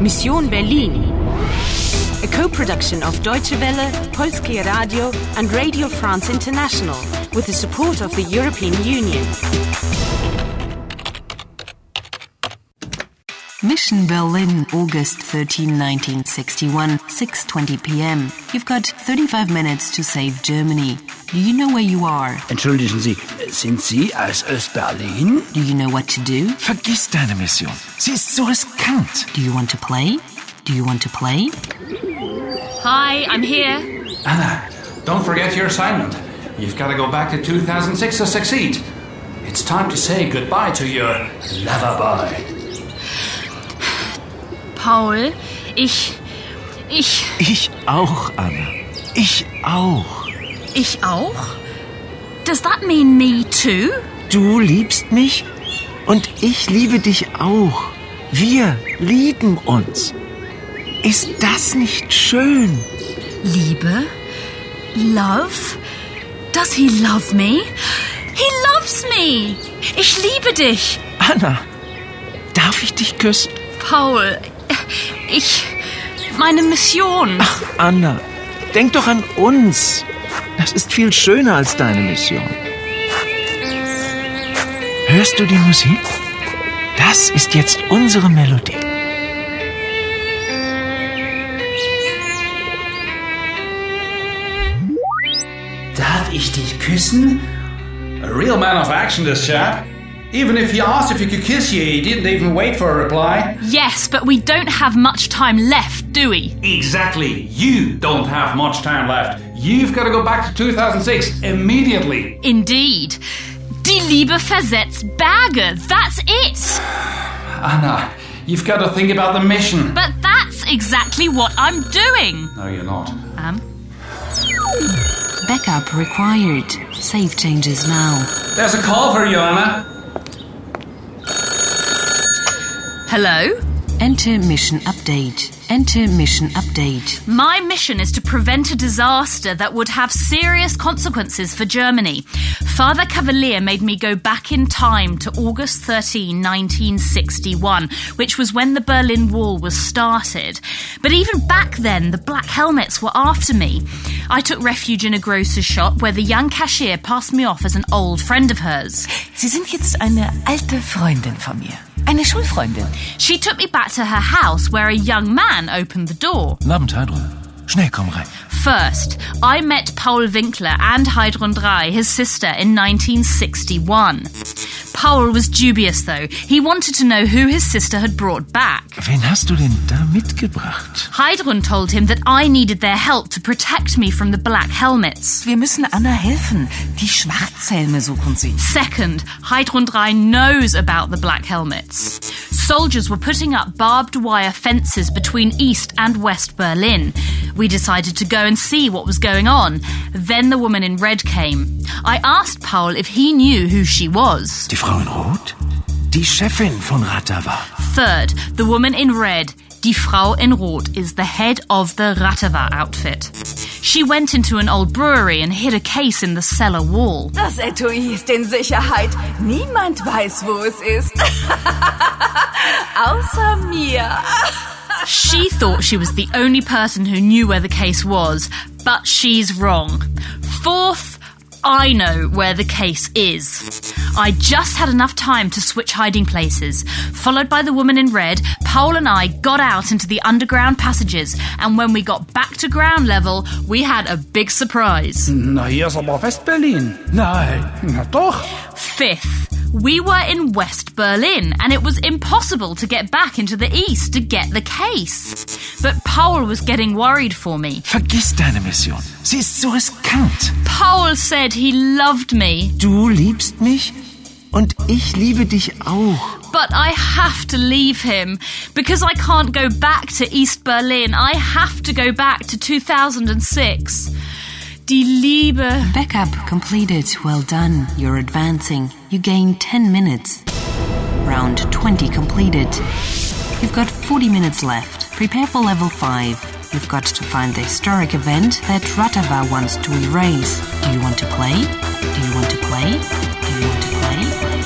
Mission Berlin. A co-production of Deutsche Welle, Polskie Radio and Radio France International with the support of the European Union. Mission Berlin, August 13, 1961, 6:20 p.m. You've got 35 minutes to save Germany. Do you know where you are? Entschuldigen Sie, sind Sie aus Ost-Berlin? Do you know what to do? Vergiss deine Mission. Sie ist so riskant. Do you want to play? Do you want to play? Hi, I'm here. Anna, don't forget your assignment. You've got to go back to 2006 to succeed. It's time to say goodbye to your lover boy. Paul, ich. Ich. Ich auch, Anna. Ich auch. Ich auch? Does that mean me too? Du liebst mich und ich liebe dich auch. Wir lieben uns. Ist das nicht schön? Liebe? Love? Does he love me? He loves me! Ich liebe dich! Anna, darf ich dich küssen? Paul, ich. Meine Mission. Ach, Anna, denk doch an uns. Das ist viel schöner als deine Mission. Hörst du die Musik? Das ist jetzt unsere Melodie. Darf ich dich küssen? A real man of action, this chap. Even if he asked if he could kiss you, he didn't even wait for a reply. Yes, but we don't have much time left, do we? Exactly. You don't have much time left. You've got to go back to 2006 immediately. Indeed. Die Liebe versetzt Berge. That's it. Anna, you've got to think about the mission. But that's exactly what I'm doing. No, you're not. Um, Backup required. Save changes now. There's a call for you, Anna. Hello? Enter mission update. Enter mission update. My mission is to prevent a disaster that would have serious consequences for Germany. Father Cavalier made me go back in time to August 13, 1961, which was when the Berlin Wall was started. But even back then, the Black Helmets were after me. I took refuge in a grocer's shop where the young cashier passed me off as an old friend of hers. Sie sind jetzt eine alte Freundin von mir. Eine Schulfreundin. She took me back to her house where a young man opened the door. Guten Abend, Heidrun. Schnell, komm rein. First, I met Paul Winkler and Heidrun Drei, his sister, in 1961. Paul was dubious, though. He wanted to know who his sister had brought back. Wen hast du denn da mitgebracht? Heidrun told him that I needed their help to protect me from the black helmets. Wir müssen Anna helfen. Die Schwarzhelme suchen sie. Second, Heidrun Drei knows about the black helmets. Soldiers were putting up barbed wire fences between East and West Berlin. We decided to go and see what was going on. Then the woman in red came. I asked Paul if he knew who she was. Die Frau in Rot? Die Chefin von Ratava. Third, the woman in red, die Frau in Rot, is the head of the Ratava outfit. She went into an old brewery and hid a case in the cellar wall. Das Etui ist in Sicherheit. Niemand weiß, wo es ist. Außer mir. She thought she was the only person who knew where the case was, but she's wrong. Fourth, I know where the case is. I just had enough time to switch hiding places. Followed by the woman in red, Paul and I got out into the underground passages, and when we got back to ground level, we had a big surprise. Na, hier ist aber West-Berlin. Nein. Na doch. Fifth, we were in West Berlin, and it was impossible to get back into the east to get the case. But Paul was getting worried for me. Vergiss deine Mission. Sie ist so riskant. Paul said he loved me, Du liebst mich und ich liebe dich auch. but I have to leave him because I can't go back to East Berlin. I have to go back to 2006. Die Liebe. Backup completed. Well done. You're advancing. You gain 10 minutes. Round 20 completed. You've got 40 minutes left. Prepare for level 5. You've got to find the historic event that Ratava wants to erase. Do you want to play? Do you want to play? Do you want to play?